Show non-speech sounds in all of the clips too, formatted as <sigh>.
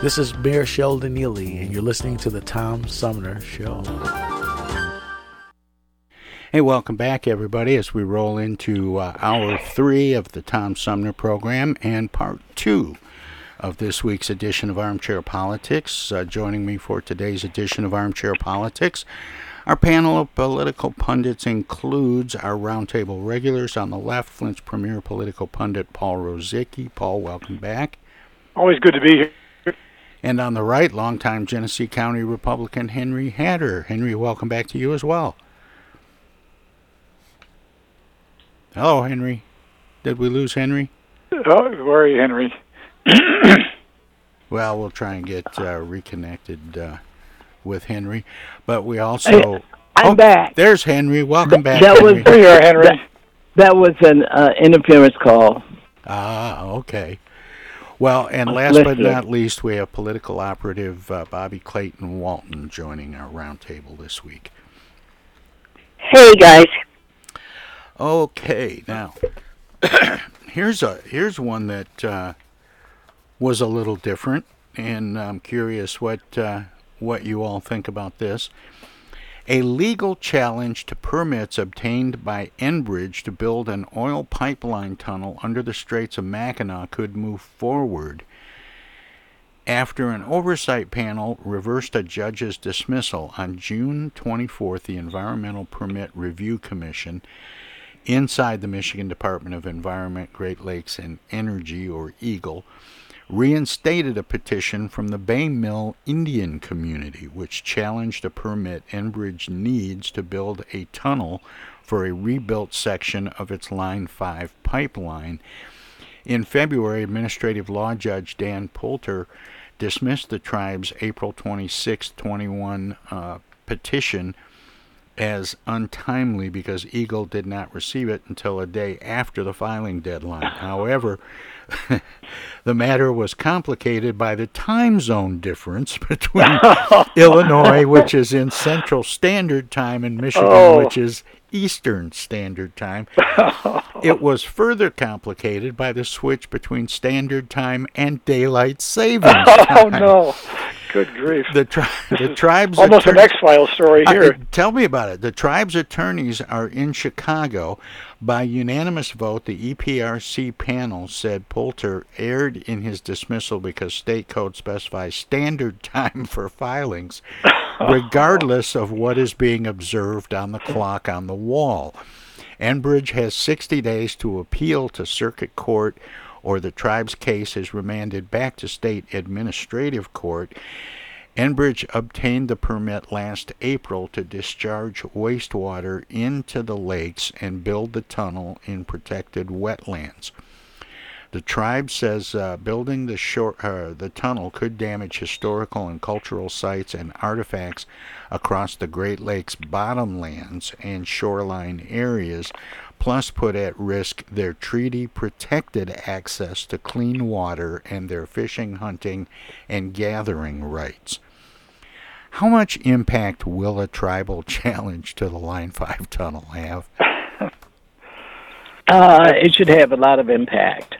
This is Mayor Sheldon Neely, and you're listening to the Tom Sumner Show. Hey, welcome back, everybody, as we roll into uh, hour three of the Tom Sumner program and part two of this week's edition of Armchair Politics. Uh, joining me for today's edition of Armchair Politics, our panel of political pundits includes our roundtable regulars on the left, Flint's premier political pundit, Paul Rosicki. Paul, welcome back. Always good to be here. And on the right, longtime Genesee County Republican Henry Hatter. Henry, welcome back to you as well. Hello, Henry. Did we lose Henry? Oh, where are you, Henry? <coughs> Well, we'll try and get uh, reconnected uh, with Henry. But we also. I'm Oh, back. There's Henry. Welcome back, that was Henry. There you Henry. That, that was an uh, interference call. Ah, okay. Well, and last but not least, we have political operative uh, Bobby Clayton Walton joining our roundtable this week. Hey, guys. Okay, now <coughs> here's a here's one that uh, was a little different, and I'm curious what uh, what you all think about this. A legal challenge to permits obtained by Enbridge to build an oil pipeline tunnel under the Straits of Mackinac could move forward after an oversight panel reversed a judge's dismissal on June 24th. The Environmental Permit Review Commission inside the Michigan Department of Environment, Great Lakes, and Energy, or EGLE, reinstated a petition from the Bay Mills Indian community, which challenged a permit Enbridge needs to build a tunnel for a rebuilt section of its Line 5 pipeline. In February, Administrative Law Judge Dan Poulter dismissed the tribe's April 26, 21 uh, petition as untimely because EGLE did not receive it until a day after the filing deadline. However, <laughs> the matter was complicated by the time zone difference <laughs> between <laughs> Illinois, which is in Central Standard Time, and Michigan, Oh. which is Eastern Standard Time. It was further complicated by the switch between Standard Time and Daylight Savings Oh no! Good grief! The, tri- <laughs> the tribe's Almost an X Files story I- here. tell me about it. The tribe's attorneys are in Chicago. By unanimous vote, the EPRC panel said Poulter erred in his dismissal because state code specifies standard <laughs> time for filings, <laughs> regardless of what is being observed on the clock on the wall. Enbridge has 60 days to appeal to circuit court or the tribe's case is remanded back to state administrative court. Enbridge obtained the permit last April to discharge wastewater into the lakes and build the tunnel in protected wetlands. The tribe says uh, building the short, uh, the tunnel could damage historical and cultural sites and artifacts across the Great Lakes bottomlands and shoreline areas, plus put at risk their treaty-protected access to clean water and their fishing, hunting, and gathering rights. How much impact will a tribal <laughs> challenge to the Line 5 tunnel have? <laughs> Uh, it should have a lot of impact.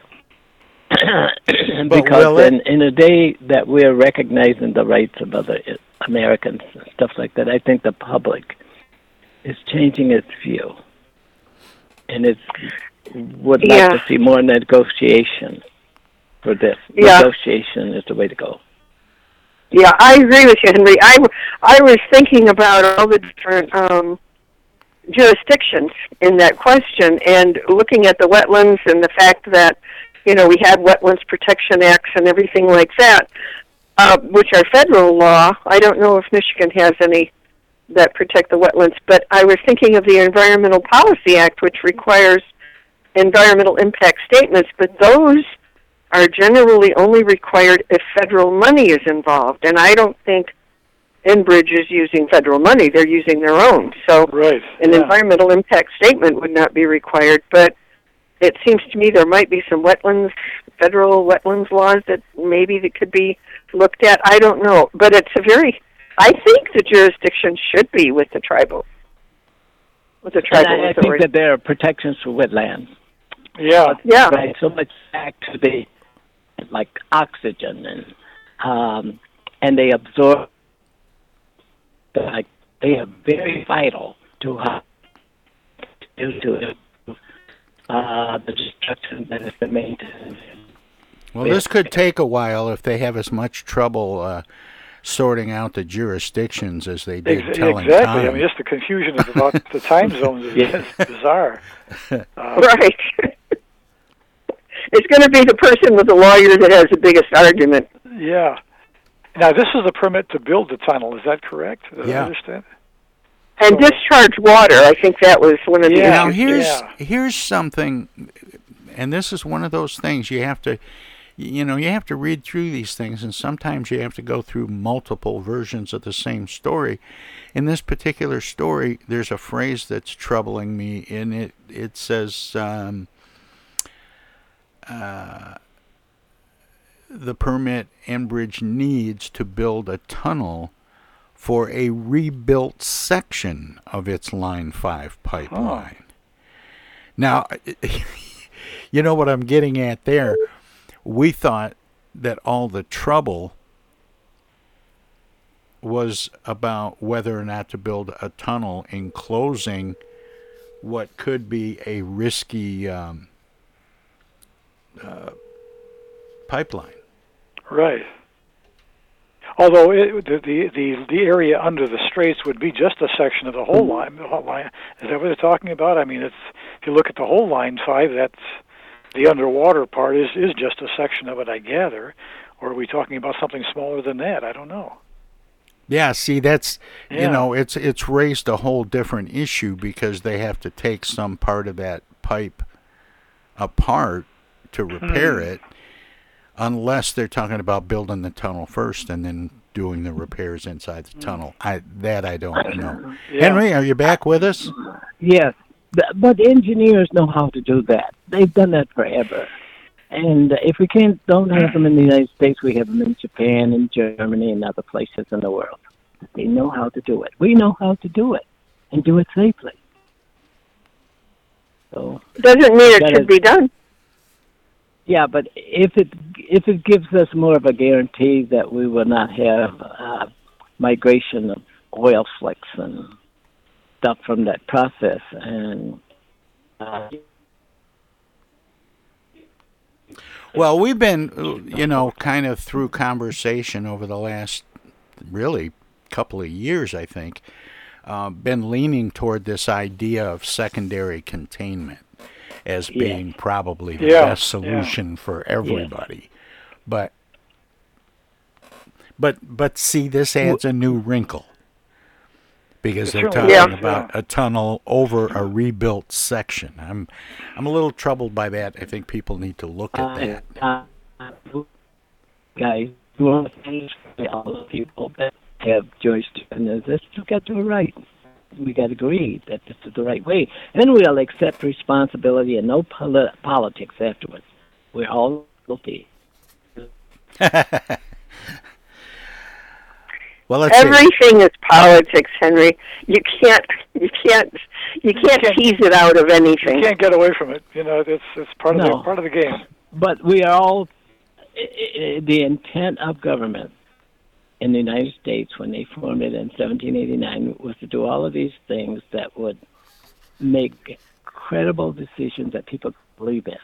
<clears throat> because in, in a day that we're recognizing the rights of other Americans and stuff like that, I think the public is changing its view. And it would like Yeah. to see more negotiation for this. Yeah. Negotiation is the way to go. Yeah, I agree with you, Henry. I, I was thinking about all the different um, jurisdictions in that question and looking at the wetlands and the fact that, you know, we had Wetlands Protection Acts and everything like that, uh, which are federal law. I don't know if Michigan has any that protect the wetlands, but I was thinking of the Environmental Policy Act, which requires environmental impact statements, but those are generally only required if federal money is involved. And I don't think Enbridge is using federal money; they're using their own. So, right, an yeah. environmental impact statement would not be required. But it seems to me there might be some wetlands, federal wetlands laws that maybe that could be looked at. I don't know, but it's a very. I think the jurisdiction should be with the tribal, with the And tribal I, I think that there are protections for wetlands. Yeah. Yeah. Right. So much back to the like oxygen and um, and they absorb like they are very vital to how due to uh, the destruction that has been made. Well, this could take a while if they have as much trouble uh, sorting out the jurisdictions as they did Ex- telling exactly. time. I mean, just the confusion is about <laughs> the time zones is, Yeah. bizarre. <laughs> Uh, right. <laughs> it's going to be the person with the lawyer that has the biggest argument. Yeah. Now, this is a permit to build the tunnel. Is that correct? Did I Yeah. understand? And discharge water. I think that was one of the now issues. here's here's something, and this is one of those things you have to, you know, you have to read through these things, and sometimes you have to go through multiple versions of the same story. In this particular story, there's a phrase that's troubling me, and it it says. Um, uh, the permit Enbridge needs to build a tunnel for a rebuilt section of its Line 5 pipeline. Now, <laughs> you know what I'm getting at there? We thought that all the trouble was about whether or not to build a tunnel enclosing what could be a risky um, uh, pipeline. Right. Although it, the, the the the area under the straits would be just a section of the whole line. The whole line is that what they're talking about? I mean, it's if you look at the whole line five, that's the underwater part is is just a section of it, I gather. Or are we talking about something smaller than that? I don't know. Yeah, see that's you know, it's it's raised a whole different issue because they have to take some part of that pipe apart to repair Hmm. it unless they're talking about building the tunnel first and then doing the repairs inside the tunnel. I that I don't know. Yeah. Henry, are you back with us? Yes, but, engineers know how to do that. They've done that forever. And if we can't, don't have them in the United States, we have them in Japan and Germany and other places in the world. They know how to do it. We know how to do it and do it safely. So Doesn't mean it should is- be done. yeah, but if it if it gives us more of a guarantee that we will not have uh, migration of oil slicks and stuff from that process, and uh, Well, we've been, you know, kind of through conversation over the last really couple of years, I think, uh, been leaning toward this idea of secondary containment as Yeah. being probably the Yeah, best solution for everybody. But, but, but see, this adds a new wrinkle because they're talking does, about a tunnel over a rebuilt section. I'm, I'm a little troubled by that. I think people need to look at that. uh, uh, guys, we want to thank all the people that have jurisdiction as this. We got to do it right. We got to agree that this is the right way. And then we'll accept responsibility and no poli- politics afterwards. We're all guilty. <laughs> Well, let's see. Everything is politics, Henry. You can't, you can't, you can't tease it out of anything. You can't get away from it. You know, it's it's part of the part of the game. But we are all i- i- the intent of government in the United States when they formed it in 1789 was to do all of these things that would make credible decisions that people believe in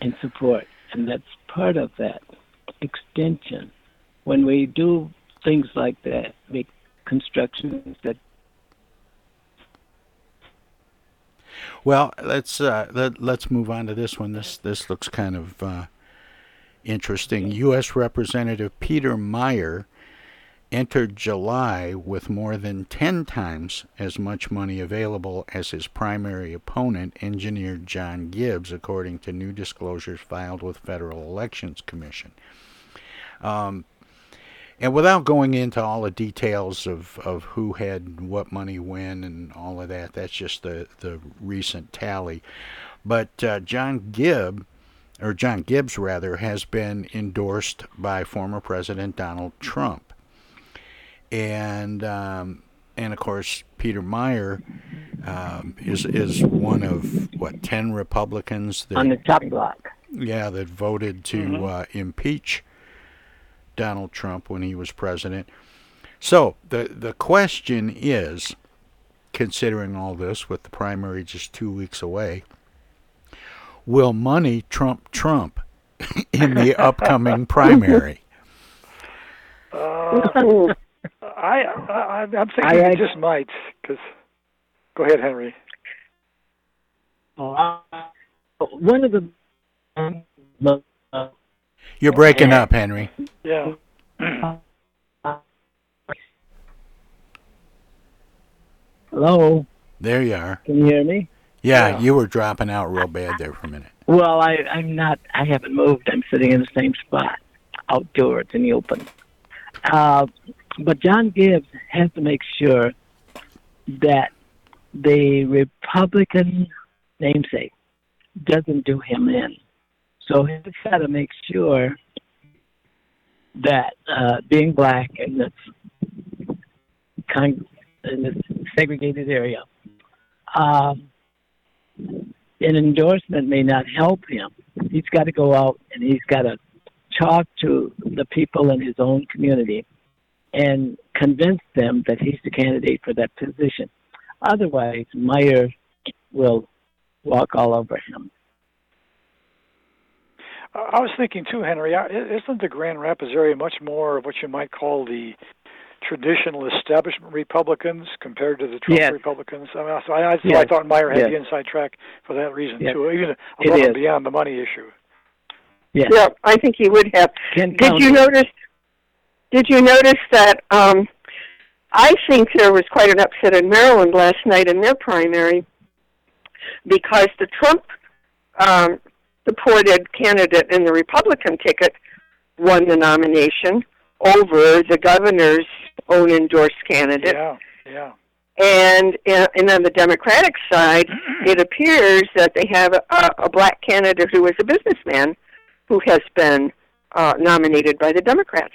and support. And that's part of that extension when we do things like that, make constructions that Well, let's uh, let, let's move on to this one. This this looks kind of uh, interesting. U.S. Representative Peter Meijer entered July with more than 10 times as much money available as his primary opponent, engineer John Gibbs, according to new disclosures filed with Federal Elections Commission. Um, and without going into all the details of, of who had what money when and all of that, that's just the, the recent tally. But uh, John Gibb, or John Gibbs rather, has been endorsed by former President Donald Trump. And um, and of course Peter Meijer um, is is one of what ten Republicans that, on the top block. Yeah, that voted to Mhm. uh, impeach Donald Trump when he was president. So the the question is, considering all this, with the primary just two weeks away, will money trump Trump <laughs> in the <laughs> upcoming primary? Uh, I, I I'm thinking I- I- it just might. Cause, go ahead, Henry. Uh, one of the uh, You're breaking up, Henry. Yeah. Hello, There you are. can you hear me? Yeah, Yeah. you were dropping out real bad there for a minute. Well, I, I'm not. I haven't moved. I'm sitting in the same spot, outdoors in the open. Uh, but John Gibbs has to make sure that the Republican namesake doesn't do him in. So he's got to make sure that uh, being black in this con- in this segregated area, um, an endorsement may not help him. He's got to go out and he's got to talk to the people in his own community and convince them that he's the candidate for that position. Otherwise, Meijer will walk all over him. I I was thinking too, Henry. Isn't the Grand Rapids area much more of what you might call the traditional establishment Republicans compared to the Trump Yes. Republicans? I mean, so I, I, so I thought Meijer had the inside track for that reason Yes. too, even above and beyond the money issue. Yeah. Yeah, I think he would have. Ken Did you notice? Did you notice that? Um, I think there was quite an upset in Maryland last night in their primary because the Trump um, supported candidate in the Republican ticket won the nomination over the governor's own endorsed candidate. Yeah, yeah. And uh, and on the Democratic side, <clears throat> it appears that they have a, a black candidate who is a businessman who has been uh, nominated by the Democrats.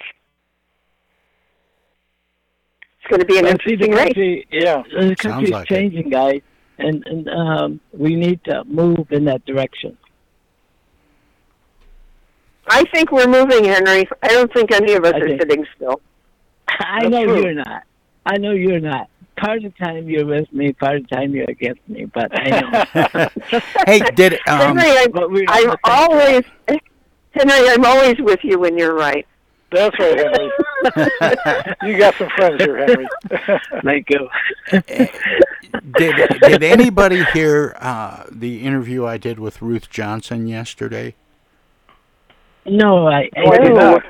It's going to be an Well, see, the interesting race. Yeah. the Sounds country's like it. changing, guys, and and um, we need to move in that direction. I think we're moving, Henry. I don't think any of us I are think- sitting still. I That's know true. you're not. I know you're not. Part of the time you're with me, part of the time you're against me, but I know. <laughs> hey, did <laughs> um, Henry, I'm, but we're I'm on the same always Henry. I'm always with you when you're right. That's right, Henry. <laughs> you got some friends here, Henry. Thank you. did did anybody hear uh, the interview I did with Ruth Johnson yesterday? No, I, I did not.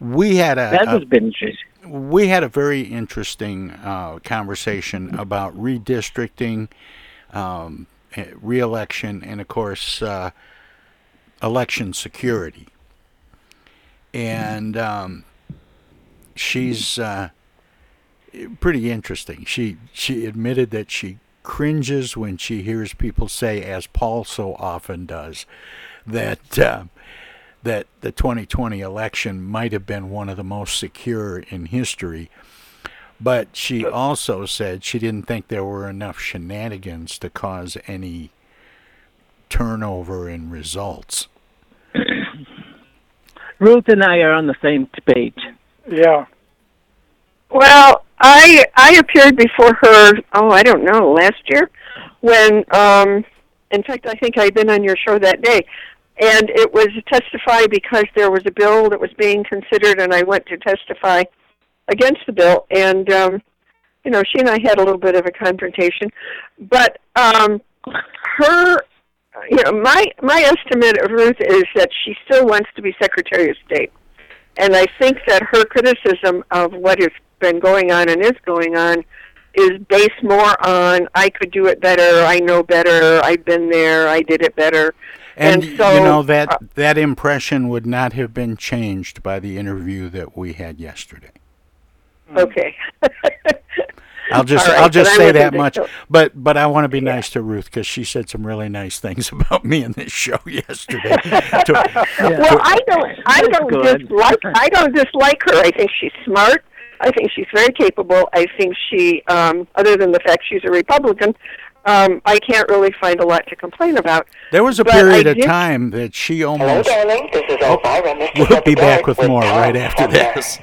We had a, that a was been interesting. we had a very interesting uh, conversation about redistricting, um, eh, reelection, and of course, uh, election security. And um, she's uh, pretty interesting. She she admitted that she cringes when she hears people say, as Paul so often does, that. Uh, that the 2020 election might have been one of the most secure in history. But she also said she didn't think there were enough shenanigans to cause any turnover in results. <clears throat> Ruth and I are on the same page. yeah. Well, I I appeared before her. Oh, I don't know, last year, when um, in fact, I think I'd been on your show that day, and it was testify because there was a bill that was being considered, and I went to testify against the bill. And um, you know, she and I had a little bit of a confrontation, but um, her, you know, my my estimate of Ruth is that she still wants to be Secretary of State, and I think that her criticism of what has been going on and is going on is based more on I could do it better, I know better, I've been there, I did it better. And, And, so you know that uh, that impression would not have been changed by the interview that we had yesterday. okay. <laughs> I'll just All right, I'll just say that much. so- But but I want to be nice to Ruth because she said some really nice things <laughs> about me in this show <laughs> yesterday. To- Well, I don't. I don't good. dislike. I don't dislike her. I think she's smart. I think she's very capable. I think she, um, other than the fact she's a Republican, um, I can't really find a lot to complain about. there was a But period I of did- time that she Hello, almost. darling. This is Elvira, Mr. We'll be back Suppledore with more Tom right after this.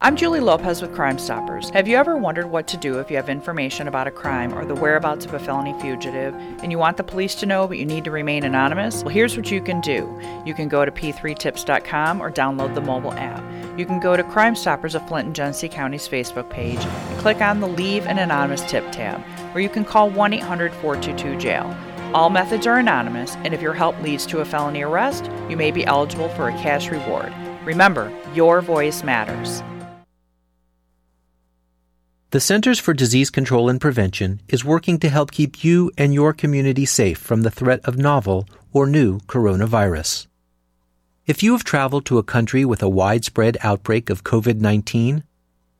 I'm Julie Lopez with Crime Stoppers. Have you ever wondered what to do if you have information about a crime or the whereabouts of a felony fugitive and you want the police to know but you need to remain anonymous? Well, here's what you can do. You can go to p3tips.com or download the mobile app. You can go to Crime Stoppers of Flint and Genesee County's Facebook page and click on the Leave an Anonymous Tip tab, where you can call 1 800 422 jail. All methods are anonymous, and if your help leads to a felony arrest, you may be eligible for a cash reward. Remember, your voice matters. The Centers for Disease Control and Prevention is working to help keep you and your community safe from the threat of novel or new coronavirus. If you have traveled to a country with a widespread outbreak of COVID 19,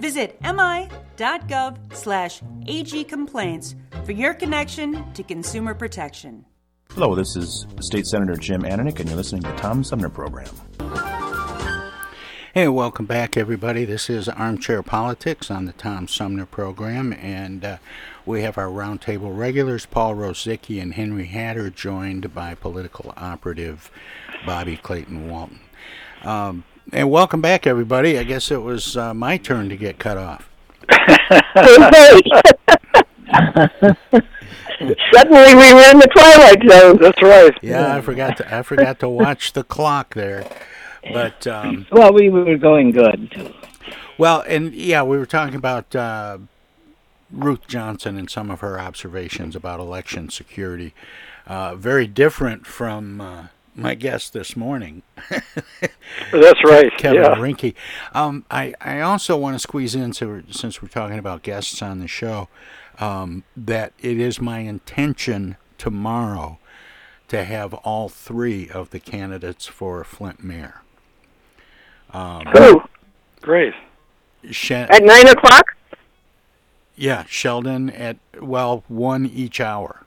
Visit mi.gov slash agcomplaints for your connection to consumer protection. Hello, this is State Senator Jim Ananich, and you're listening to the Tom Sumner Program. Hey, welcome back, everybody. This is Armchair Politics on the Tom Sumner program, and uh, we have our roundtable regulars, Paul Rosicki and Henry Hatter, joined by political operative Bobby Clayton Walton. Um, and welcome back, everybody. I guess it was uh, my turn to get cut off. <laughs> Suddenly we were in the twilight zone. That's right. Yeah, I forgot to I forgot to watch the clock there, but um, Well, we were going good. Well, and yeah, we were talking about uh, Ruth Johnson and some of her observations about election security. Uh, very different from uh, my guest this morning. <laughs> That's right, <laughs> Kevin yeah. Rinke. Um, I, I also want to squeeze in, so since we're talking about guests on the show, um, that it is my intention tomorrow to have all three of the candidates for Flint mayor. Um, Who? Great. Shen- At nine o'clock? Yeah, Sheldon at well one each hour,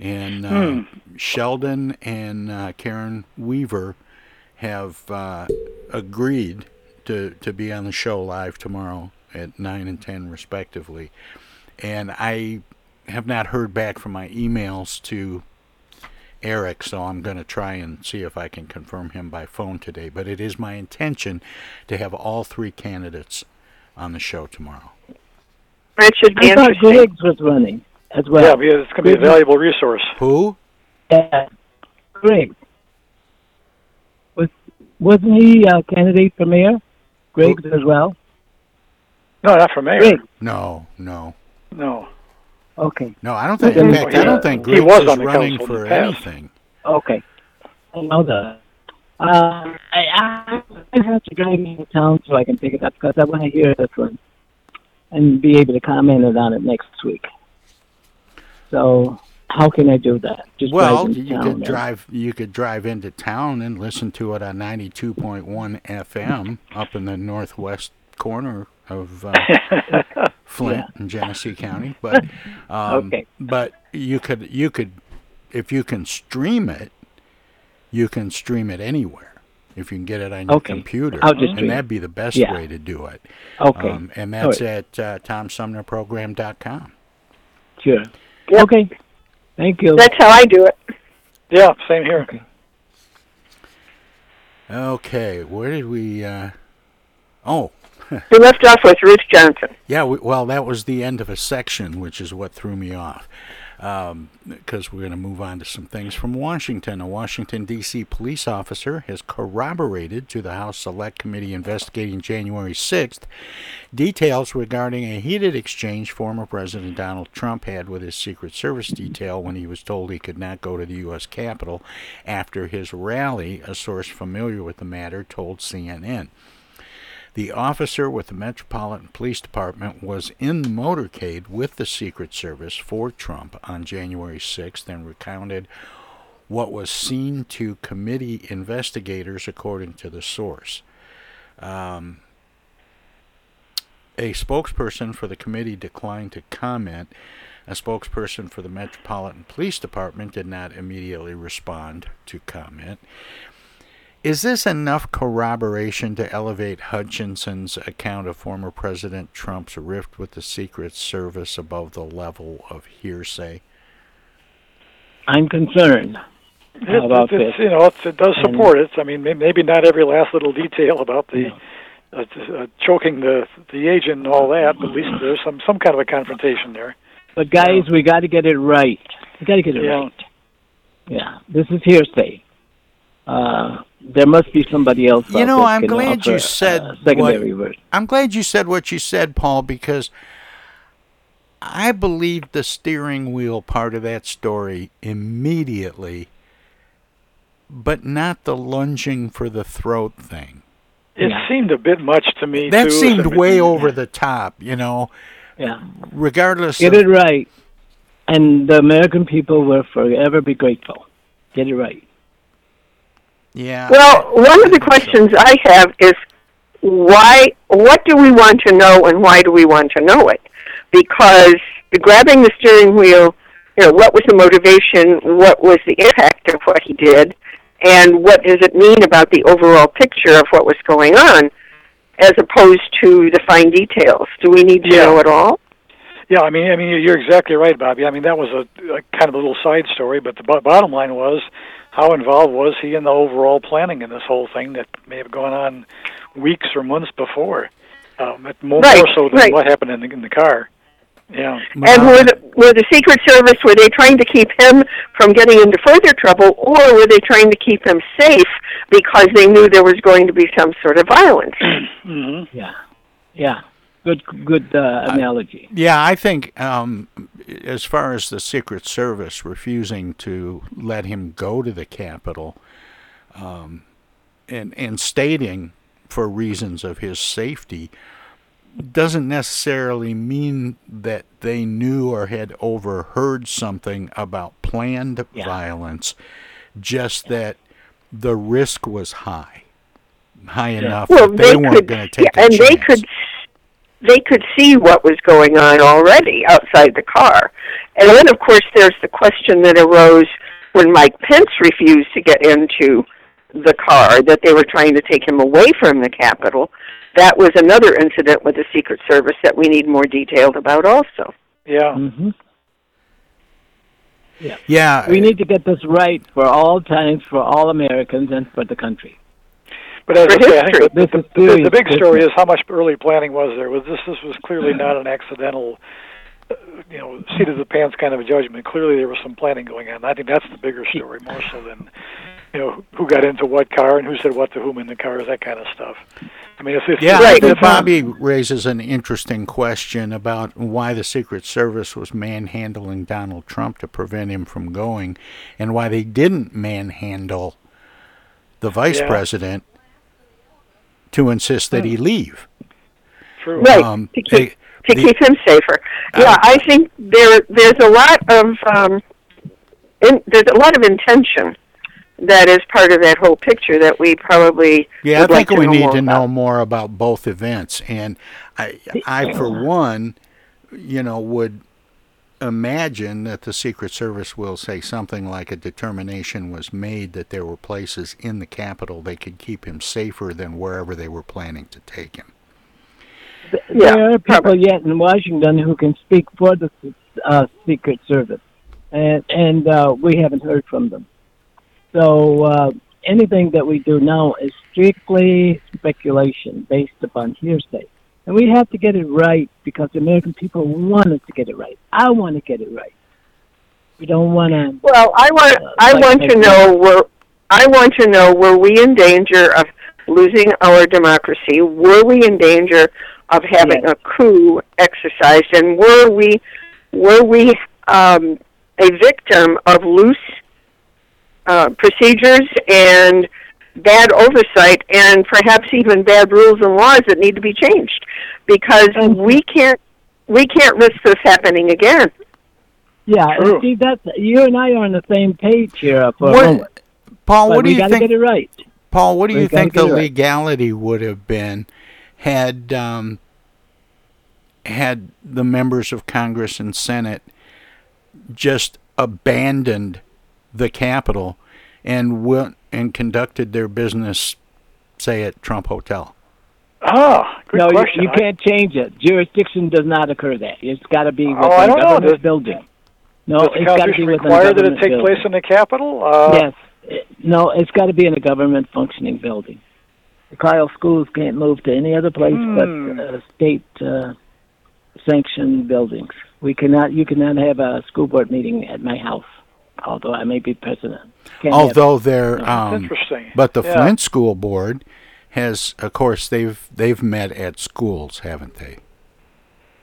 and uh, Hmm. Sheldon and uh, Karen Weaver have uh, agreed to to be on the show live tomorrow at nine and ten respectively, and I have not heard back from my emails to Eric, so I'm going to try and see if I can confirm him by phone today. But it is my intention to have all three candidates on the show tomorrow. That should be I thought interesting. Griggs was running as well. yeah, because it's going to be a valuable resource. Who? Yeah, Griggs. Was wasn't he a candidate for mayor? Griggs as well. No, not for mayor. Griggs. No, no. No. Okay. No, I don't think. In fact, I don't think He Griggs was is on the running for anything. Okay. I know that. Uh, I, I, I have to drive into town so I can pick it up because I want to hear this one and be able to comment on it next week. So how can I do that? Just Well, you could then? drive. You could drive into town and listen to it on ninety-two point one FM up in the northwest corner of uh, <laughs> Flint and Genesee County. But um, Okay. but you could you could if you can stream it, you can stream it anywhere. If you can get it on your Okay. computer, and that'd be the best Yeah. way to do it. Okay. um, and that's right. at uh, TomSumnerProgram.com. Sure. Okay. Thank you. That's how I do it. Yeah, same here. Okay, where did we? Uh, oh, We left off with Ruth Johnson. yeah. We, well, that was the end of a section, which is what threw me off. Um, because we're going to move on to some things from Washington. A Washington, D.C. police officer has corroborated to the House Select Committee investigating January 6th details regarding a heated exchange former President Donald Trump had with his Secret Service detail when he was told he could not go to the U.S. Capitol after his rally, a source familiar with the matter told CNN. The officer with the Metropolitan Police Department was in the motorcade with the Secret Service for Trump on January 6th and recounted what was seen to committee investigators, according to the source. Um, a spokesperson for the committee declined to comment. A spokesperson for the Metropolitan Police Department did not immediately respond to comment. Is this enough corroboration to elevate Hutchinson's account of former President Trump's rift with the Secret Service above the level of hearsay? I'm concerned It, about it's, this. you know, it's, it does And- support it. I mean, maybe not every last little detail about the uh, uh, choking the the agent and all that, but at least there's some some kind of a confrontation there. But guys, we got to get it right. We got to get it Yeah. right. Yeah, this is hearsay. Uh, there must be somebody else. You out know, I'm glad offer you a said secondary what, version. I'm glad you said what you said, Paul, because I believed the steering wheel part of that story immediately, but not the lunging for the throat thing. It seemed a bit much to me. That too. seemed I mean, way over the top, you know. Yeah. Regardless Get of it right, and the American people will forever be grateful. Get it right. Yeah. Well, one of the questions I have is why? What do we want to know, and why do we want to know it? Because the grabbing the steering wheel, you know, what was the motivation? What was the impact of what he did? And what does it mean about the overall picture of what was going on, as opposed to the fine details? Do we need to Yeah. know it all? Yeah, I mean, I mean, you're exactly right, Bobby. I mean, that was a, a kind of a little side story, but the bo- bottom line was, how involved was he in the overall planning in this whole thing that may have gone on weeks or months before, um, it- more, Right, more so than right. what happened in the, in the car. Yeah. And were the, were the Secret Service were they trying to keep him from getting into further trouble, or were they trying to keep him safe because they knew there was going to be some sort of violence? <clears throat> mm-hmm. Yeah, yeah. Good, good uh, analogy. Yeah, I think um, as far as the Secret Service refusing to let him go to the Capitol, um, and and stating for reasons of his safety, doesn't necessarily mean that they knew or had overheard something about planned violence. Just that the risk was high, high enough well, that they, they weren't going to take yeah, a and they chance. could they could see what was going on already outside the car. And then, of course, there's the question that arose when Mike Pence refused to get into the car, that they were trying to take him away from the Capitol. That was another incident with the Secret Service that we need more detailed about also. Yeah. Mm-hmm. Yeah. Yeah. We need to get this right for all times, for all Americans, and for the country. But as For I say, I think the, This the, is the, the big story is how much early planning was there. Was this this was clearly not an accidental, uh, you know, seat of the pants kind of a judgment. Clearly, there was some planning going on. I think that's the bigger story, more so than, you know, who got into what car and who said what to whom in the cars, that kind of stuff. I mean, if, if Yeah, if, I if, Bobby raises an interesting question about why the Secret Service was manhandling Donald Trump to prevent him from going, and why they didn't manhandle the vice Yeah. president to insist that he leave. True. Right. Um, to keep, they- to the- keep him safer. Yeah, I think there there's a lot of um, in, there's a lot of intention that is part of that whole picture that we probably Yeah, would I like think to we need to about. know more about both events, and I, I for one, you know, would imagine that the Secret Service will say something like a determination was made that there were places in the Capitol they could keep him safer than wherever they were planning to take him. there are people yet in Washington who can speak for the uh, Secret Service, and and uh, we haven't heard from them. So uh, anything that we do now is strictly speculation based upon hearsay, and we have to get it right because the American people want us to get it right. I want to get it right. We don't want to. Well, I want I like want to know were I want to know were we in danger of losing our democracy? Were we in danger of having a coup exercised? And were we were we um, a victim of loose uh, procedures and bad oversight and perhaps even bad rules and laws that need to be changed? Because we can't we can't risk this happening again. Yeah, and see that's you and I are on the same page here for What- Paul, But what do you think? Get it right. Paul, what do We you think the it right. legality would have been had um, had the members of Congress and Senate just abandoned the Capitol and went and conducted their business, say at Trump Hotel? Ah, good no, you- question. You, I- can't change it. Jurisdiction does not occur there. It's got to be within Oh, I don't know. Does- building. No, Does it's got to be Constitution within a require that it take building. place in the Capitol? Uh, yes. It- No, it's got to be in a government functioning building. The Kyle schools can't move to any other place Hmm. but uh, state uh, sanctioned buildings. We cannot. You cannot have a school board meeting at my house, although I may be president. Can't Although they're No. um, interesting. but the Yeah. Flint School Board has, of course, they've they've met at schools, haven't they?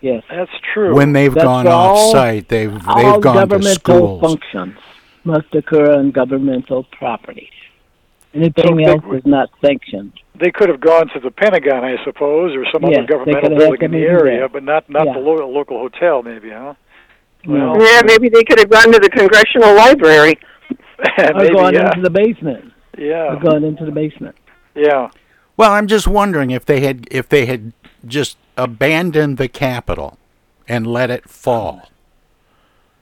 Yes, that's true. When they've That's gone for off site, they've they've gone to governmental schools. functions must occur on governmental property. Anything So they else would- is not sanctioned. They could have gone to the Pentagon, I suppose, or some Yes, other governmental building in the area, that. but not not Yeah. the lo- local hotel, maybe, huh? No. Yeah, maybe they could have gone to the congressional library. <laughs> or maybe, going yeah. into the basement. Yeah. Or going into the basement. Yeah. Well, I'm just wondering if they had if they had just abandoned the capital and let it fall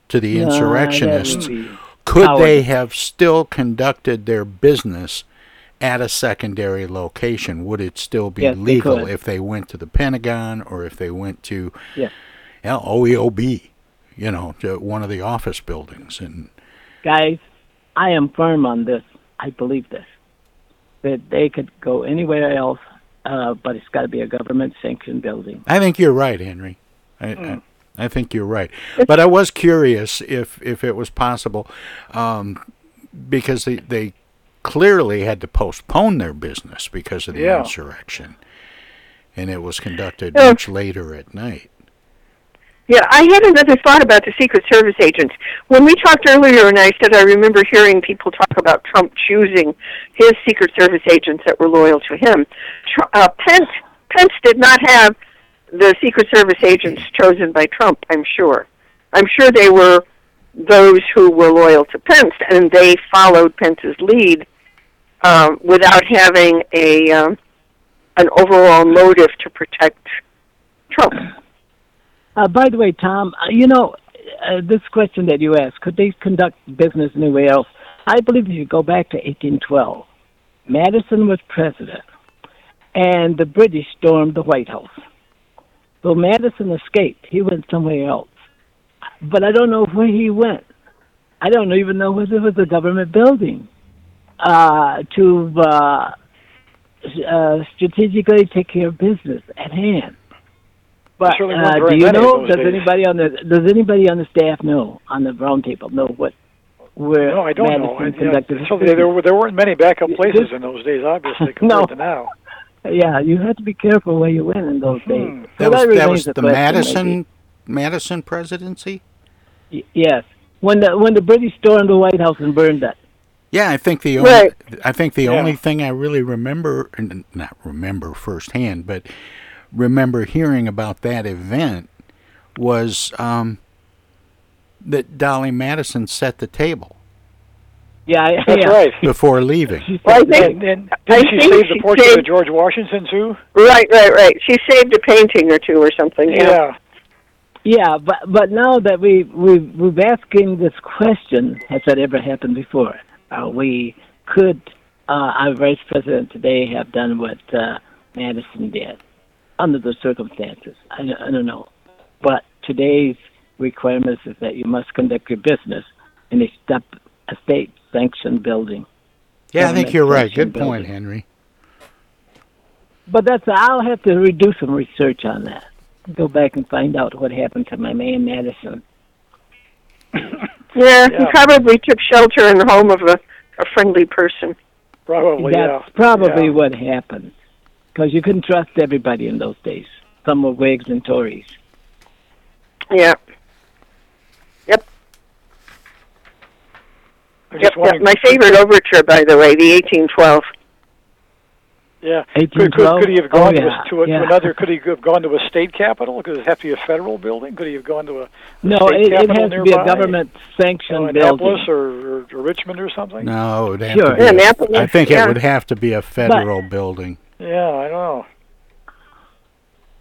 to the No, insurrectionists, could they have still conducted their business at a secondary location? Would it still be Yes, legal could. if they went to the Pentagon or if they went to Yeah. yeah, OEOB, you know, to one of the office buildings and Guys, I am firm on this. I believe this. That they could go anywhere else, uh, but it's got to be a government sanctioned building. I think you're right, Henry. I, Hmm. I, I think you're right. But I was curious if if it was possible, um, because they they clearly had to postpone their business because of the Yeah. insurrection, and it was conducted Yeah. much later at night. Yeah, I had another thought about the Secret Service agents. When we talked earlier, and I said I remember hearing people talk about Trump choosing his Secret Service agents that were loyal to him. Uh, Pence Pence did not have the Secret Service agents chosen by Trump. I'm sure. I'm sure they were those who were loyal to Pence, and they followed Pence's lead um, without having a um, an overall motive to protect Trump. Uh, by the way, Tom, uh, you know, uh, this question that you asked, could they conduct business anywhere else? I believe if you go back to 1812, Madison was president, and the British stormed the White House. So Madison escaped. He went somewhere else. But I don't know where he went. I don't even know whether it was a government building uh, to uh, uh, strategically take care of business at hand. But certainly uh, do you know? Does days. anybody on the Does anybody on the staff know on the round table know what where No, I don't Madison know. I, yeah, conducted his so there, there, were, there weren't many backup places this- in those days, obviously, <laughs> compared No. to now. Yeah, you had to be careful where you went in those days. So Hmm. That was that remains was a the Madison maybe. Madison presidency. Y- Yes, when the when the British stormed the White House and burned it. Yeah, I think the only Right. I think the Yeah. only thing I really remember, n- not remember firsthand, but remember hearing about that event was um, that Dolley Madison set the table Yeah, I- That's yeah. right. before leaving. Well, I think, And, and I didn't she think save the she portrait saved- of George Washington, too? Right, right, right. She saved a painting or two or something. Yeah. Yeah. Yeah, but but now that we we we've asking this question, has that ever happened before? Uh, we could uh, our vice president today have done what uh, Madison did under the circumstances? I, don't- I don't know, but today's requirements is that you must conduct your business in a step a state sanctioned building. Yeah, I think you're right. Government-sanctioned Good point. Henry. But that's I'll have to redo some research on that. Go back and find out what happened to my man Madison. Yeah, he probably took shelter in the home of a, a friendly person. Probably, That's probably what happened. Because you couldn't trust everybody in those days. Some were Whigs and Tories. Yeah. Yep. Yep, yep. My favorite overture, by the way, the 1812. Yeah. Could, could, 1812? could he have Oh, gone to, a, to, a, yeah. another? Could he have gone to a state capital? Could it have to be a federal building? Could he have gone to a, a No, state it, it capital has to be a government sanctioned Oh, Annapolis building. or, or, or Richmond or something? No, it would have Sure. to be. Yeah, a- Annapolis, I think yeah. it would have to be a federal building. Yeah, I don't know.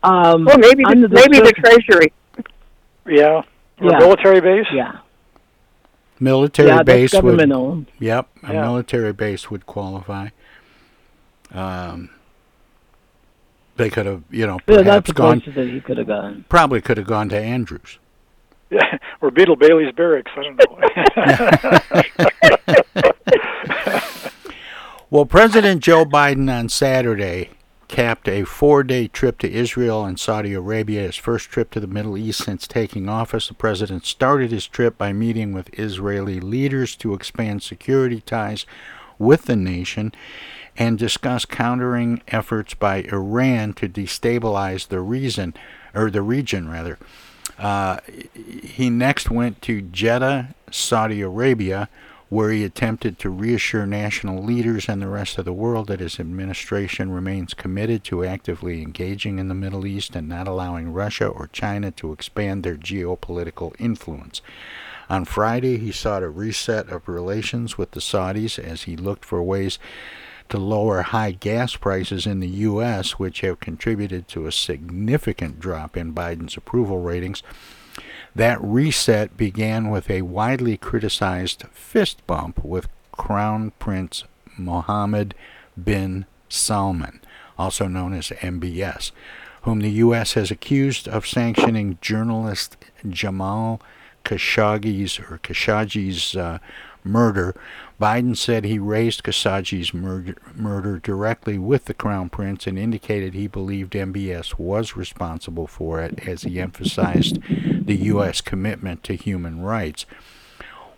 Um, Well, maybe the, the maybe the Treasury. Yeah. Or Yeah. a military base? Yeah. Military Yeah, base would. government owned. Yep, a Yeah. military base would qualify. Um, they could have, you know, Yeah, that's perhaps gone. places that he could have gone. Probably could have gone to Andrews. Yeah. <laughs> Or Beetle Bailey's barracks. I don't know. <laughs> <laughs> Well, President Joe Biden on Saturday capped a four day trip to Israel and Saudi Arabia, his first trip to the Middle East since taking office. The president started his trip by meeting with Israeli leaders to expand security ties with the nation and discuss countering efforts by Iran to destabilize the reason or the region rather. Uh, he next went to Jeddah, Saudi Arabia, where he attempted to reassure national leaders and the rest of the world that his administration remains committed to actively engaging in the Middle East and not allowing Russia or China to expand their geopolitical influence. On Friday, he sought a reset of relations with the Saudis as he looked for ways to lower high gas prices in the U.S., which have contributed to a significant drop in Biden's approval ratings. That reset began with a widely criticized fist bump with Crown Prince Mohammed bin Salman, also known as MBS, whom the U.S. has accused of sanctioning journalist Jamal Khashoggi's or Khashoggi's uh, murder. Biden said he raised Khashoggi's murder, murder directly with the Crown Prince and indicated he believed MBS was responsible for it as he emphasized the U.S. commitment to human rights.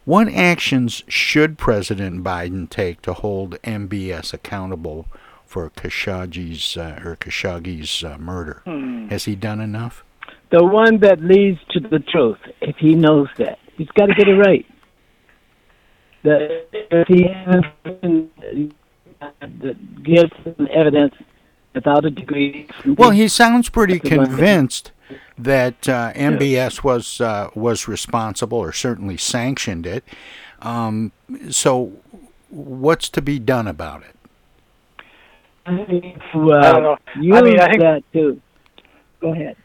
What actions should President Biden take to hold MBS accountable for Khashoggi's uh, or Khashoggi's uh, murder? Hmm. Has he done enough? The one that leads to the truth, if he knows that. He's got to get it right. The, if he hasn't uh, gives some evidence without a degree. Well, he sounds pretty That's the one. convinced that uh, MBS was uh, was responsible or certainly sanctioned it. Um, so, what's to be done about it? Well, I don't know. I mean, I think- that too. Go ahead.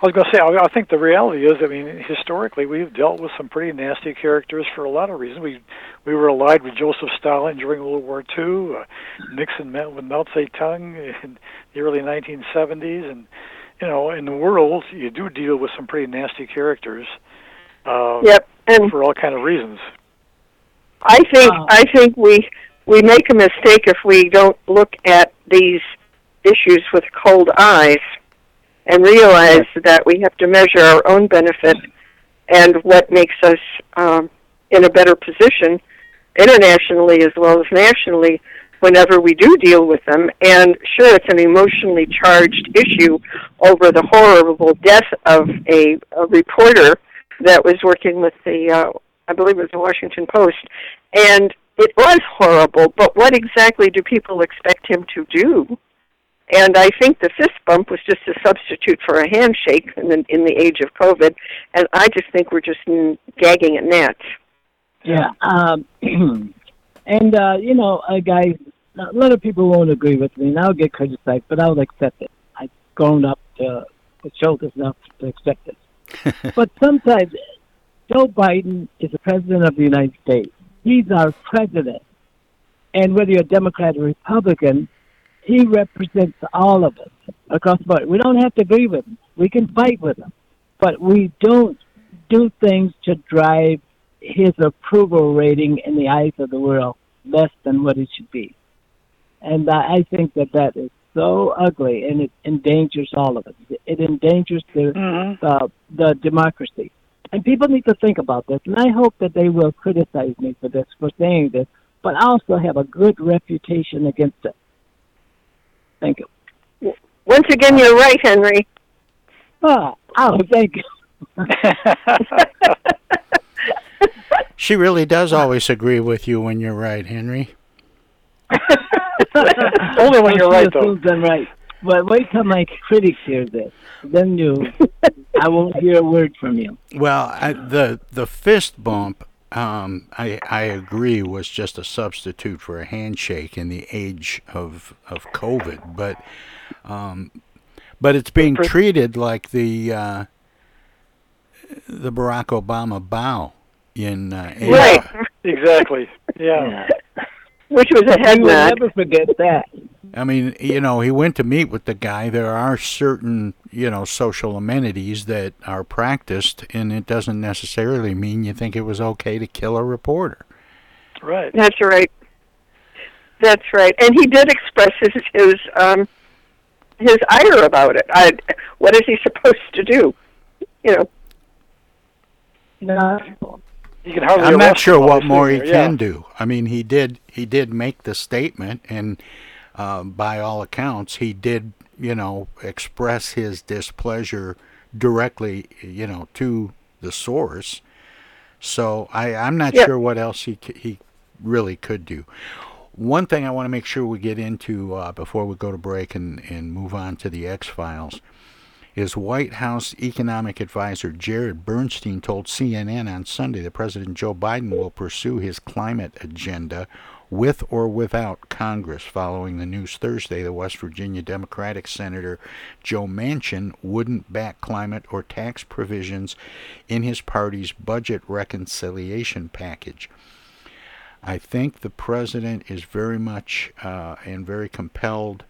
I was going to say, I I think the reality is, I mean, historically, we've dealt with some pretty nasty characters for a lot of reasons. We we were allied with Joseph Stalin during World War II. Uh, Nixon met with Mao Zedong in the early 1970s, and you know, in the world, you do deal with some pretty nasty characters. Uh, Yep, and for all kind of reasons. I think I think we we make a mistake if we don't look at these issues with cold eyes and realize that we have to measure our own benefit and what makes us um, in a better position internationally as well as nationally whenever we do deal with them. And sure, it's an emotionally charged issue over the horrible death of a, a reporter that was working with the, uh, I believe it was the Washington Post. And it was horrible, but what exactly do people expect him to do? And I think the fist bump was just a substitute for a handshake in the, in the age of COVID. And I just think we're just gagging at gnats. Yeah. Um, <clears throat> and, uh, you know, uh, guys, a lot of people won't agree with me, and I'll get criticized, but I'll accept it. I've grown up uh, with shoulders enough to accept it. <laughs> but sometimes Joe Biden is the president of the United States. He's our president. And whether you're a Democrat or Republican, he represents all of us across the board. We don't have to agree with him. We can fight with him. But we don't do things to drive his approval rating in the eyes of the world less than what it should be. And I think that that is so ugly, and it endangers all of us. It endangers the uh, the democracy. And people need to think about this. And I hope that they will criticize me for this, for saying this, but I also have a good reputation against it. Thank you. Once again, you're right, Henry. Ah, oh, thank you. <laughs> She really does always agree with you when you're right, Henry. <laughs> Only when you're right, though. assumes I'm right. But wait till my critics hear this. Then you, I won't hear a word from you. Well, I, the the fist bump, um, I I agree, was just a substitute for a handshake in the age of of COVID, but um, but it's being treated like the uh, the Barack Obama bow in uh, Asia. Right. Exactly. Yeah. Which was a head You will nod. never forget that. I mean, you know, he went to meet with the guy. There are certain, you know, social amenities that are practiced, and it doesn't necessarily mean you think it was okay to kill a reporter. Right. That's right. That's right. And he did express his his um his ire about it. I, what is he <laughs> supposed to do? You know. No. You can hardly I'm not sure what more he there, can yeah. do. I mean, he did he did make the statement, and uh, by all accounts, he did you know express his displeasure directly, you know, to the source. So I I'm not Yeah. sure what else he he really could do. One thing I want to make sure we get into uh, before we go to break and, and move on to the X Files is White House economic advisor Jared Bernstein told CNN on Sunday that President Joe Biden will pursue his climate agenda with or without Congress. Following the news Thursday, the West Virginia Democratic Senator Joe Manchin wouldn't back climate or tax provisions in his party's budget reconciliation package. I think the president is very much uh, and very compelled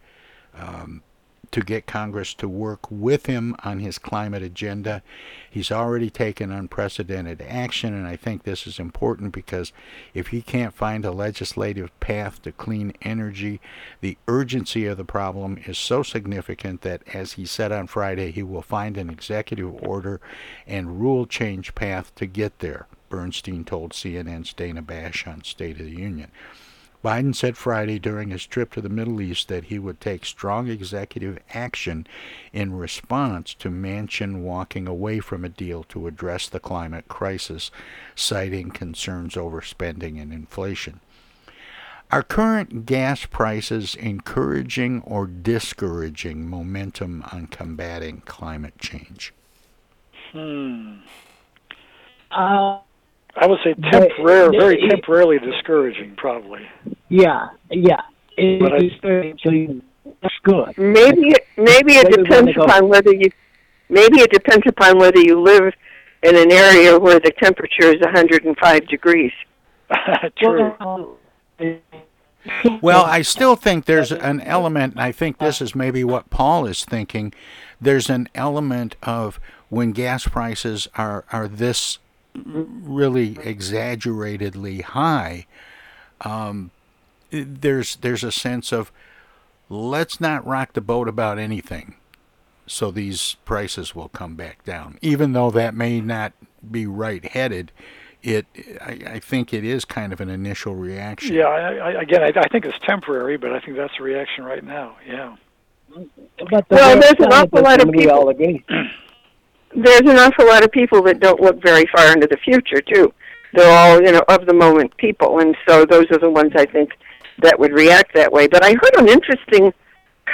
um, to get Congress to work with him on his climate agenda. He's already taken unprecedented action, and I think this is important because if he can't find a legislative path to clean energy, the urgency of the problem is so significant that, as he said on Friday, he will find an executive order and rule change path to get there. Bernstein told CNN's Dana Bash on State of the Union. Biden said Friday during his trip to the Middle East that he would take strong executive action in response to Manchin walking away from a deal to address the climate crisis, citing concerns over spending and inflation. Are current gas prices encouraging or discouraging momentum on combating climate change? Hmm. Uh, I would say temporary, very temporarily discouraging, probably. Yeah, yeah. It, But I- it's very actually that's good. Maybe it, maybe it Where depends upon whether you maybe it depends upon whether you live in an area where the temperature is 105 degrees. <laughs> True. Well, I still think there's an element, and I think this is maybe what Paul is thinking. There's an element of when gas prices are, are this really exaggeratedly high, um, there's there's a sense of let's not rock the boat about anything, so these prices will come back down. Even though that may not be right headed, it I, I think it is kind of an initial reaction. Yeah, I, I, again, I, I think it's temporary, but I think that's the reaction right now. Yeah. But the Well, there's an awful lot of people- all agree. There's an awful lot of people that don't look very far into the future too. They're all, you know, of the moment people, and so those are the ones I think that would react that way. But I heard an interesting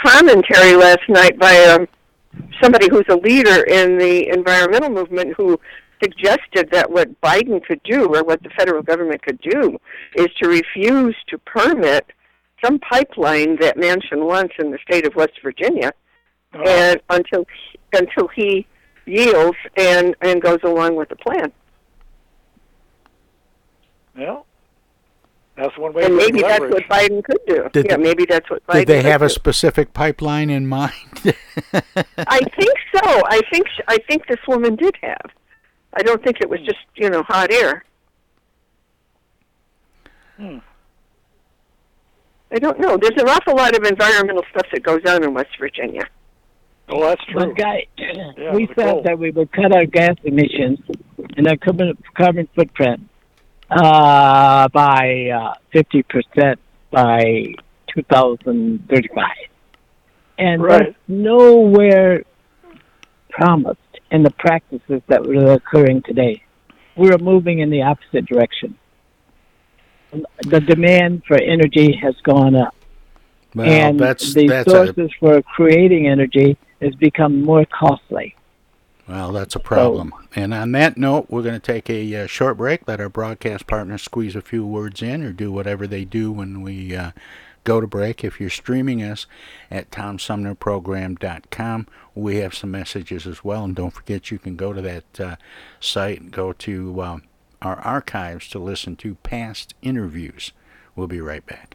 commentary last night by um, somebody who's a leader in the environmental movement who suggested that what Biden could do or what the federal government could do is to refuse to permit some pipeline that Manchin wants in the state of West Virginia and until until he yields and and goes along with the plan. Well, that's one way. And to maybe that's what Biden could do. Did yeah, they- maybe that's what Biden Did they could have a do. specific pipeline in mind? <laughs> I think so. I think sh- I think this woman did have. I don't think it was just you know hot air. Hmm. I don't know. There's an awful lot of environmental stuff that goes on in West Virginia. Oh, that's true. One guy, <clears throat> Yeah, we the said that we would cut our gas emissions and our carbon, carbon footprint uh, by uh, fifty percent by 2035, and Right. that's nowhere promised in the practices that were occurring today. We're moving in the opposite direction. The demand for energy has gone up Well, and that's the that's a sources for creating energy has become more costly. well, that's a problem. And on that note, we're going to take a uh, short break. Let our broadcast partners squeeze a few words in, or do whatever they do when we uh, go to break. If you're streaming us at TomSumnerProgram.com, we have some messages as well. And don't forget, you can go to that uh, site and go to um, our archives to listen to past interviews. We'll be right back.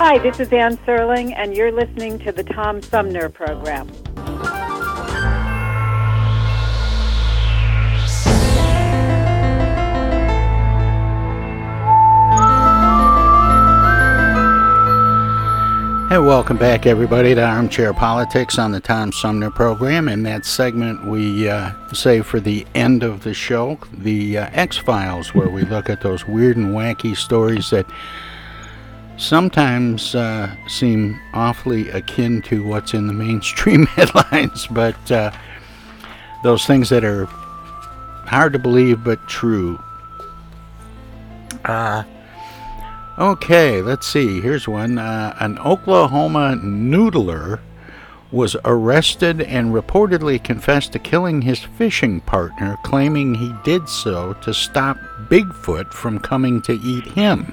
Hi, this is Anne Serling, and you're listening to the Tom Sumner Program. Hey, welcome back, everybody, to Armchair Politics on the Tom Sumner program. In that segment, we uh, say for the end of the show, the uh, X Files, where we look at those weird and wacky stories that sometimes uh, seem awfully akin to what's in the mainstream <laughs> headlines, but uh, those things that are hard to believe but true. Uh, Okay, let's see. Here's one. Uh, an Oklahoma noodler was arrested and reportedly confessed to killing his fishing partner, claiming he did so to stop Bigfoot from coming to eat him.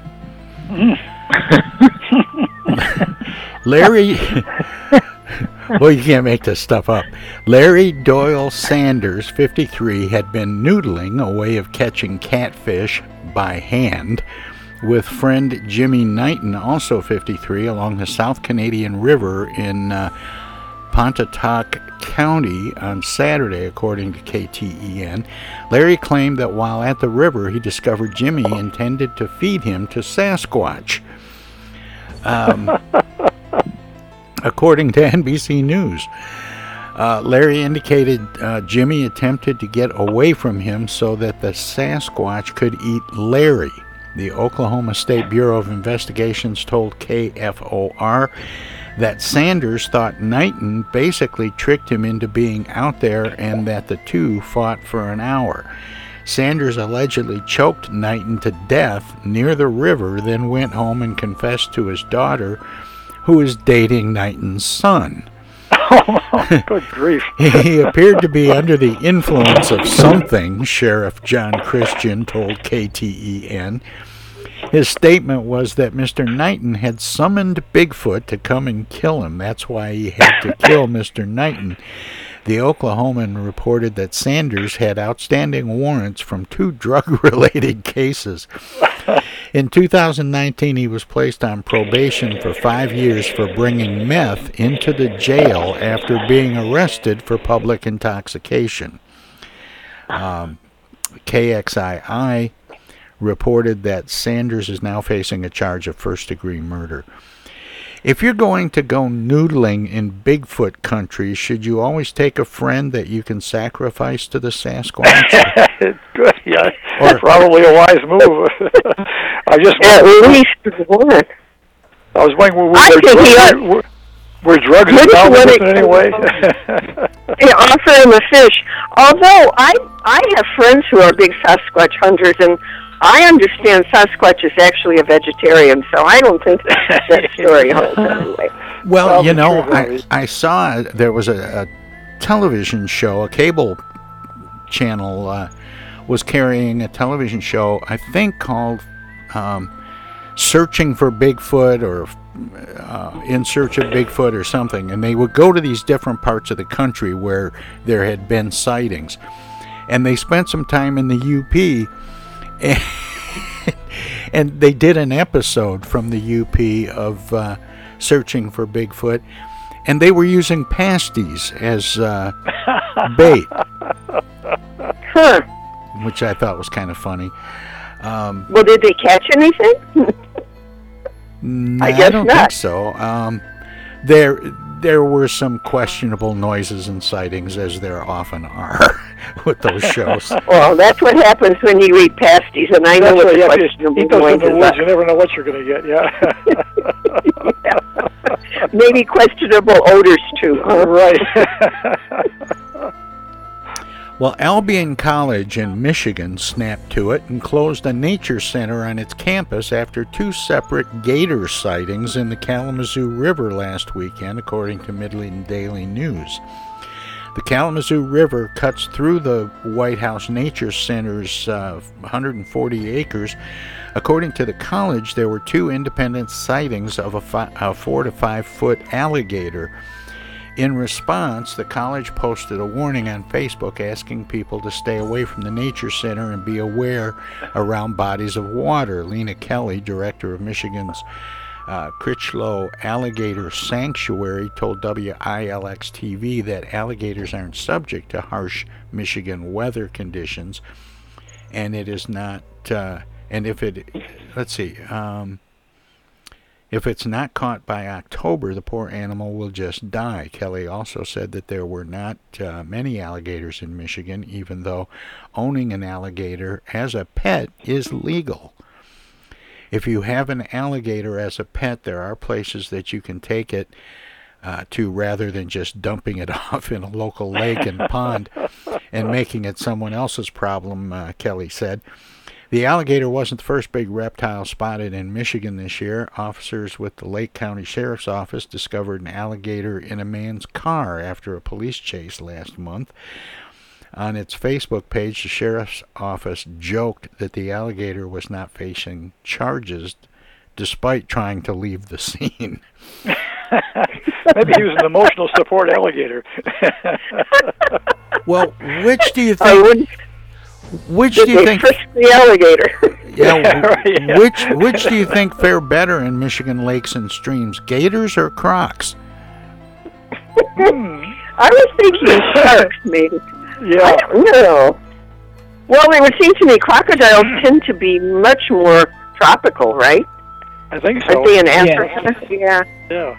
<laughs> Larry <laughs> well, you can't make this stuff up. Larry Doyle Sanders, 53, had been noodling, a way of catching catfish by hand, with friend Jimmy Knighton, also 53, along the South Canadian River in uh, Pontotoc County on Saturday, according to KTEN. Larry claimed that while at the river, he discovered Jimmy intended to feed him to Sasquatch. Um, <laughs> according to NBC News. Uh, Larry indicated uh, Jimmy attempted to get away from him so that the Sasquatch could eat Larry. The Oklahoma State Bureau of Investigations told KFOR that Sanders thought Knighton basically tricked him into being out there and that the two fought for an hour. Sanders allegedly choked Knighton to death near the river, then went home and confessed to his daughter, who is dating Knighton's son. Oh, <laughs> good grief. <laughs> he appeared to be under the influence of something, Sheriff John Christian told KTEN. His statement was that Mr. Knighton had summoned Bigfoot to come and kill him. That's why he had to <laughs> kill Mr. Knighton. The Oklahoman reported that Sanders had outstanding warrants from two <laughs> drug related cases. <laughs> In 2019, he was placed on probation for five years for bringing meth into the jail after being arrested for public intoxication. Um, KXII reported that Sanders is now facing a charge of first degree murder. If you're going to go noodling in Bigfoot country, should you always take a friend that you can sacrifice to the Sasquatch? Good, <laughs> yeah, or, probably a wise move. <laughs> I just at least one. I was wondering, were, I there think drugs, he were, were drugs involved in it in any way? they <laughs> offer him a fish. Although I I have friends who are big Sasquatch hunters, and I understand Sasquatch is actually a vegetarian, so I don't think that <laughs> story holds anyway. Well, you know, I, I saw there was a, a television show, a cable channel uh, was carrying a television show, I think called um, Searching for Bigfoot or uh, In Search of Bigfoot or something. And they would go to these different parts of the country where there had been sightings. And they spent some time in the UP. And, <laughs> and they did an episode from the UP of uh, searching for Bigfoot, and they were using pasties as uh, <laughs> bait, Huh. which I thought was kind of funny. Um, Well, did they catch anything? <laughs> I guess don't not. think so. Um, there, there were some questionable noises and sightings, as there often are <laughs> with those shows. <laughs> well, that's what happens when you eat pasties, and I know That's what right, yeah, you questionable eat those in the woods, are. you never know what you're going to get, <laughs> yeah. Maybe questionable odors too. Huh? right. Well, Albion College in Michigan snapped to it and closed a nature center on its campus after two separate gator sightings in the Kalamazoo River last weekend, according to Midland Daily News. The Kalamazoo River cuts through the Whitehouse Nature Center's uh, 140 acres. According to the college, there were two independent sightings of a, fi- a four to five foot alligator. In response, the college posted a warning on Facebook asking people to stay away from the Nature Center and be aware around bodies of water. Lena Kelly, director of Michigan's uh, Critchlow Alligator Sanctuary, told WILX TV that alligators aren't subject to harsh Michigan weather conditions, and it is not. Uh, and if it, let's see. Um, if it's not caught by October, the poor animal will just die. Kelly also said that there were not uh, many alligators in Michigan, even though owning an alligator as a pet is legal. If you have an alligator as a pet, there are places that you can take it uh, to rather than just dumping it <laughs> off in a local lake and pond and making it someone else's problem, uh, Kelly said. The alligator wasn't the first big reptile spotted in Michigan this year. Officers with the Lake County Sheriff's Office discovered an alligator in a man's car after a police chase last month. On its Facebook page, the sheriff's office joked that the alligator was not facing charges despite trying to leave the scene. <laughs> Maybe he was an emotional support alligator. <laughs> well, which do you I think? Wouldn't. Which Did do you think? frisk the alligator? <laughs> Yeah, w- Right, yeah. which which do you think fare better in Michigan lakes and streams, gators or crocs? Hmm. I was thinking <laughs> sharks, maybe. Yeah. I don't know. Well, it would seem to me crocodiles hmm. tend to be much more tropical, right? I think so. Aren't they in Africa? Yeah. Yeah.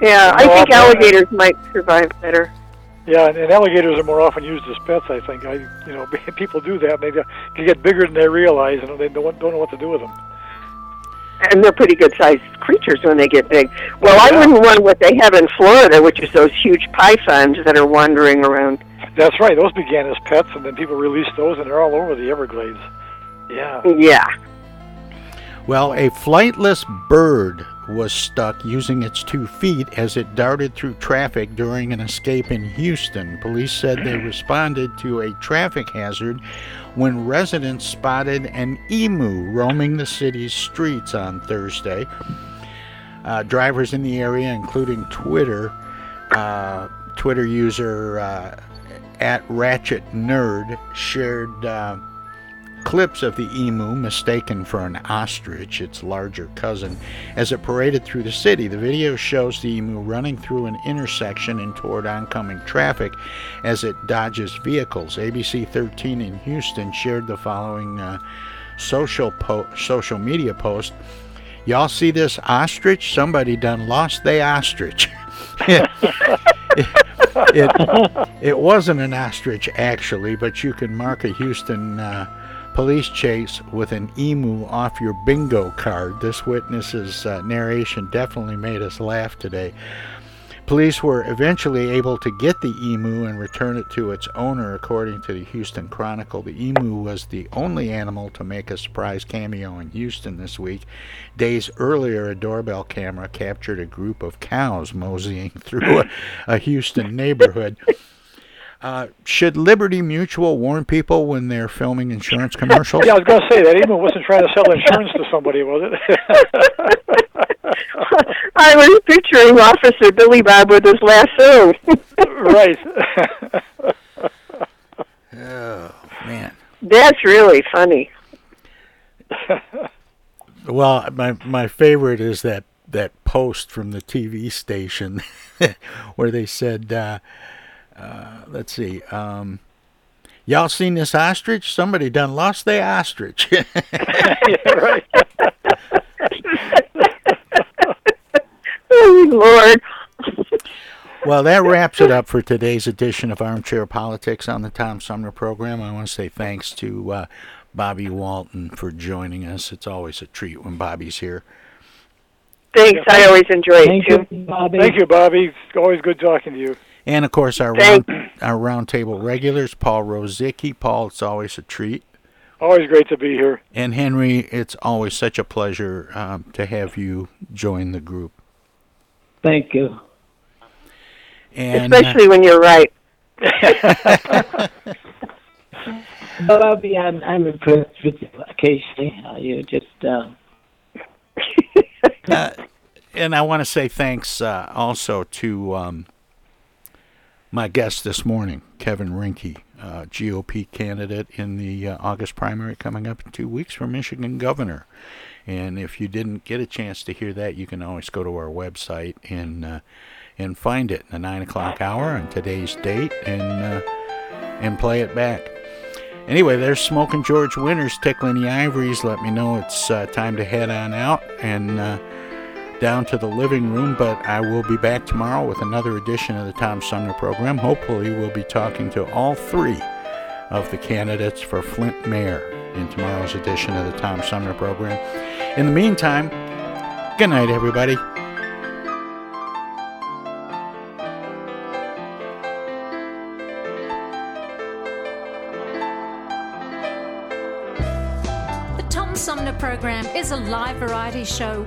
Yeah, I think alligators might survive better. Yeah, and, and alligators are more often used as pets. I think. I, you know, <laughs> people do that. They can get bigger than they realize, and they don't, don't know what to do with them. And they're pretty good sized creatures when they get big. Well, I wouldn't want what they have in Florida, which is those huge pythons that are wandering around. That's right. Those began as pets, and then people released those, and they're all over the Everglades. Yeah. Yeah. Well, a flightless bird was stuck using its two feet as it darted through traffic during an escape in Houston. Police said they <clears throat> responded to a traffic hazard when residents spotted an emu roaming the city's streets on Thursday. Uh, drivers in the area, including Twitter, uh, Twitter user uh, at Ratchet Nerd, shared. Clips of the emu mistaken for an ostrich, its larger cousin, as it paraded through the city. The video shows the emu running through an intersection and toward oncoming traffic as it dodges vehicles. ABC 13 in Houston shared the following uh, social po- social media post. Y'all see this ostrich? Somebody done lost the ostrich. <laughs> it, it, it wasn't an ostrich actually, but you can mark a Houston uh, police chase with an emu off your bingo card. This witness's uh, narration definitely made us laugh today. Police were eventually able to get the emu and return it to its owner, according to the Houston Chronicle. The emu was the only animal to make a surprise cameo in Houston this week. Days earlier, a doorbell camera captured a group of cows moseying <laughs> through a, a Houston neighborhood. Uh, should Liberty Mutual warn people when they're filming insurance commercials? Yeah, I was going to say that Even wasn't trying to sell insurance to somebody, was it? <laughs> I was picturing Officer Billy Bob with his lasso. <laughs> right. oh man. That's really funny. Well, my my favorite is that that post from the TV station <laughs> where they said, uh, uh, "Let's see, um, y'all seen this ostrich? Somebody done lost their ostrich." yeah, right. <laughs> oh Lord. well, that wraps it up for today's edition of Armchair Politics on the Tom Sumner program. I want to say thanks to uh, Bobby Walton for joining us. It's always a treat when Bobby's here. Thanks. I always enjoy Thank it too. you, Bobby. Thank you, Bobby. It's always good talking to you. And of course, our round, our roundtable regulars, Paul Rosicki. Paul, it's always a treat. Always great to be here. And Henry, it's always such a pleasure um, to have you join the group. Thank you. And Especially when you're right. <laughs> Bobby, I'm I'm impressed with you occasionally. Uh, you just uh, uh, and I want to say thanks uh, also to um, my guest this morning, Kevin Rinke, uh, GOP candidate in the uh, August primary coming up in two weeks for Michigan governor. And if you didn't get a chance to hear that, you can always go to our website and uh, and find it in the nine o'clock hour on today's date and uh, and play it back. Anyway, there's Smoking George Winters tickling the ivories. Let me know it's uh, time to head on out and uh, down to the living room. But I will be back tomorrow with another edition of the Tom Sumner program. Hopefully, we'll be talking to all three of the candidates for Flint Mayor in tomorrow's edition of the Tom Sumner program. In the meantime, good night, everybody. The Tom Sumner program is a live variety show.